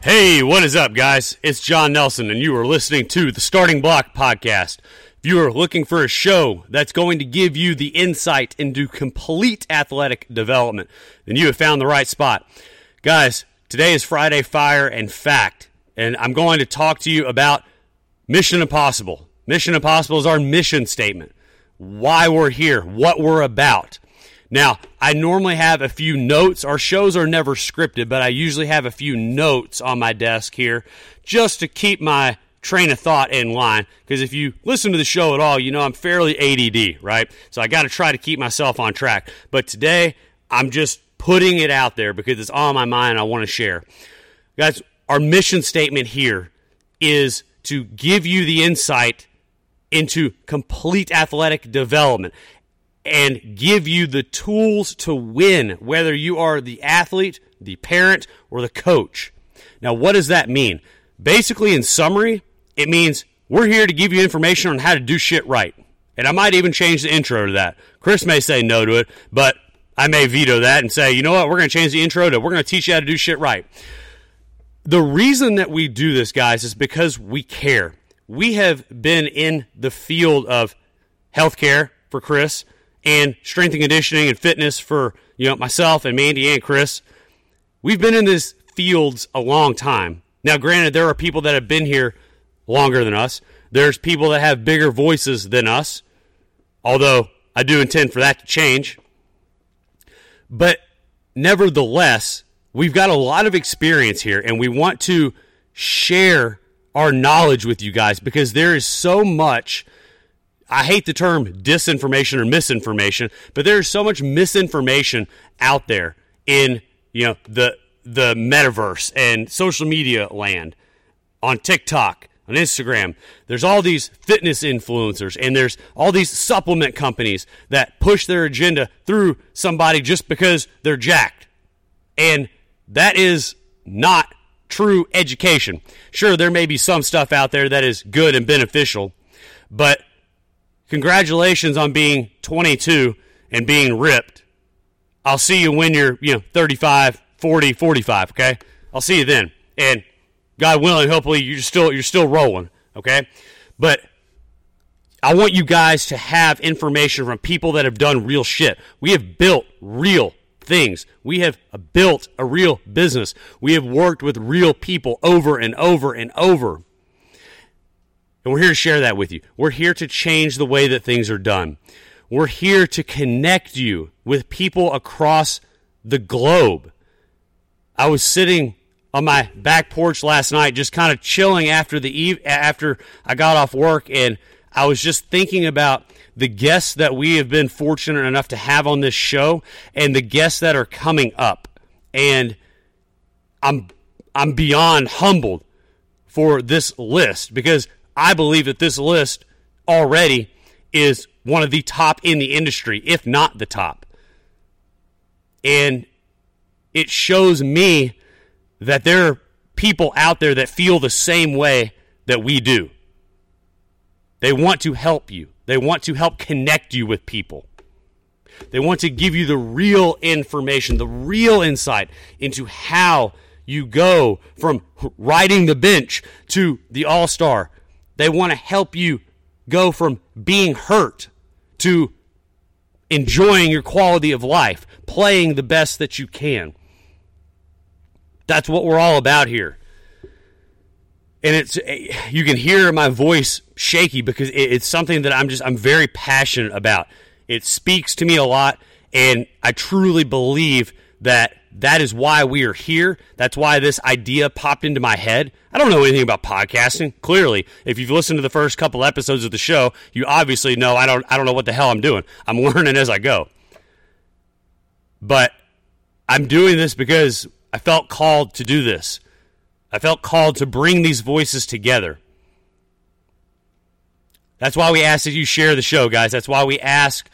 Hey, what is up, guys? It's John Nelson, and you are listening to the Starting Block Podcast. If you are looking for a show that's going to give you the insight into complete athletic development, then you have found the right spot. Guys, today is Friday Fire and Fact, and I'm going to talk to you about Mission Impossible. Mission Impossible is our mission statement, why we're here, what we're about. Now, I normally have a few notes. Our shows are never scripted, but I usually have a few notes on my desk here just to keep my train of thought in line. Because if you listen to the show at all, you know I'm fairly ADD, right? So I got to try to keep myself on track. But today, I'm just putting it out there because it's on my mind I want to share. Guys, our mission statement here is to give you the insight into complete athletic development and give you the tools to win, whether you are the athlete, the parent, or the coach. Now, what does that mean? Basically, in summary, it means we're here to give you information on how to do shit right. And I might even change the intro to that. Chris may say no to it, but I may veto that and say, you know what, we're going to change the intro to we're going to teach you how to do shit right. The reason that we do this, guys, is because we care. We have been in the field of healthcare for Chris and strength and conditioning and fitness for you know myself and Mandy and Chris. We've been in these fields a long time. Now, granted, there are people that have been here longer than us. There's people that have bigger voices than us, although I do intend for that to change. But nevertheless, we've got a lot of experience here, and we want to share our knowledge with you guys because there is so much I hate the term disinformation or misinformation, but there's so much misinformation out there in you know the the metaverse and social media land on TikTok, on Instagram. There's all these fitness influencers and there's all these supplement companies that push their agenda through somebody just because they're jacked. And that is not true education. Sure, there may be some stuff out there that is good and beneficial, but congratulations on being 22 and being ripped. I'll see you when you're, you know, 35, 40, 45, okay? I'll see you then. And God willing, hopefully you're still you're still rolling, okay? But I want you guys to have information from people that have done real shit. We have built real things. We have built a real business. We have worked with real people over and over and over. And we're here to share that with you. We're here to change the way that things are done. We're here to connect you with people across the globe. I was sitting on my back porch last night, just kind of chilling after the eve- after I got off work, and I was just thinking about the guests that we have been fortunate enough to have on this show, and the guests that are coming up. And I'm I'm beyond humbled for this list because I believe that this list already is one of the top in the industry, if not the top. And it shows me that there are people out there that feel the same way that we do. They want to help you, they want to help connect you with people. They want to give you the real information, the real insight into how you go from riding the bench to the all star they want to help you go from being hurt to enjoying your quality of life, playing the best that you can. That's what we're all about here. And it's you can hear my voice shaky because it's something that I'm just I'm very passionate about. It speaks to me a lot and I truly believe that that is why we are here. That's why this idea popped into my head. I don't know anything about podcasting. Clearly, if you've listened to the first couple episodes of the show, you obviously know I don't I don't know what the hell I'm doing. I'm learning as I go. But I'm doing this because I felt called to do this. I felt called to bring these voices together. That's why we ask that you share the show, guys. That's why we ask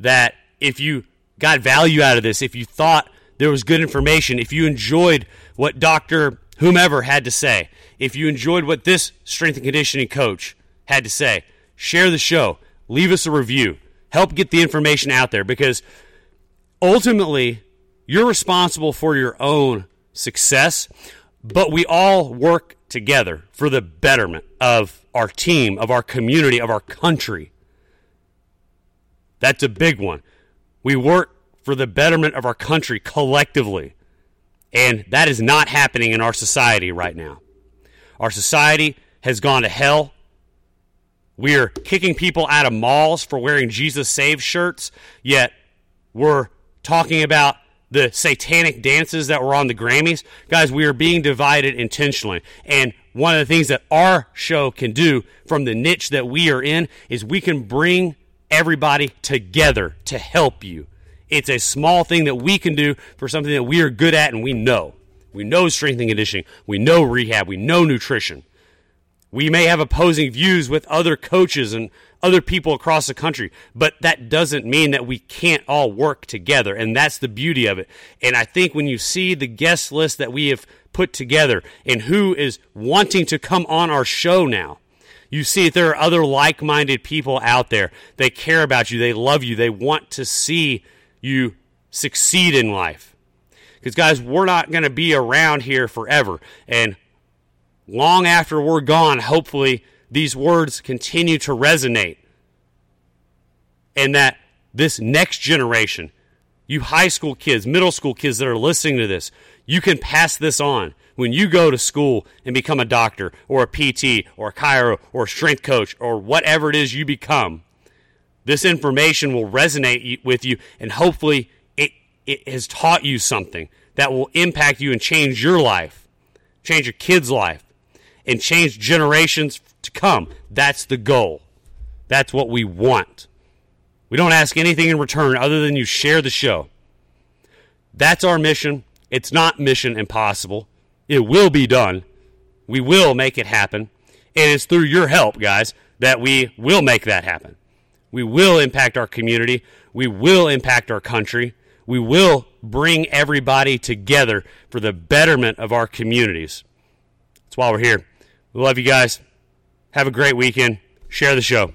that if you got value out of this, if you thought there was good information, if you enjoyed what Dr. Whomever had to say, if you enjoyed what this strength and conditioning coach had to say, share the show, leave us a review, help get the information out there because ultimately you're responsible for your own success, but we all work together for the betterment of our team, of our community, of our country. That's a big one. We work for the betterment of our country collectively. And that is not happening in our society right now. Our society has gone to hell. We're kicking people out of malls for wearing Jesus Saves shirts, yet we're talking about the satanic dances that were on the Grammys. Guys, we are being divided intentionally. And one of the things that our show can do from the niche that we are in is we can bring everybody together to help you. It's a small thing that we can do for something that we are good at and we know. We know strength and conditioning. We know rehab. We know nutrition. We may have opposing views with other coaches and other people across the country, but that doesn't mean that we can't all work together. And that's the beauty of it. And I think when you see the guest list that we have put together and who is wanting to come on our show now, you see that there are other like minded people out there. They care about you, they love you, they want to see you succeed in life. Because, guys, we're not going to be around here forever. And long after we're gone, hopefully, these words continue to resonate. And that this next generation, you high school kids, middle school kids that are listening to this, you can pass this on when you go to school and become a doctor or a PT or a chiro or a strength coach or whatever it is you become. This information will resonate with you and hopefully it, it has taught you something that will impact you and change your life, change your kid's life, and change generations to come. That's the goal. That's what we want. We don't ask anything in return other than you share the show. That's our mission. It's not mission impossible. It will be done. We will make it happen. And it's through your help, guys, that we will make that happen. We will impact our community. We will impact our country. We will bring everybody together for the betterment of our communities. That's why we're here. We love you guys. Have a great weekend. Share the show.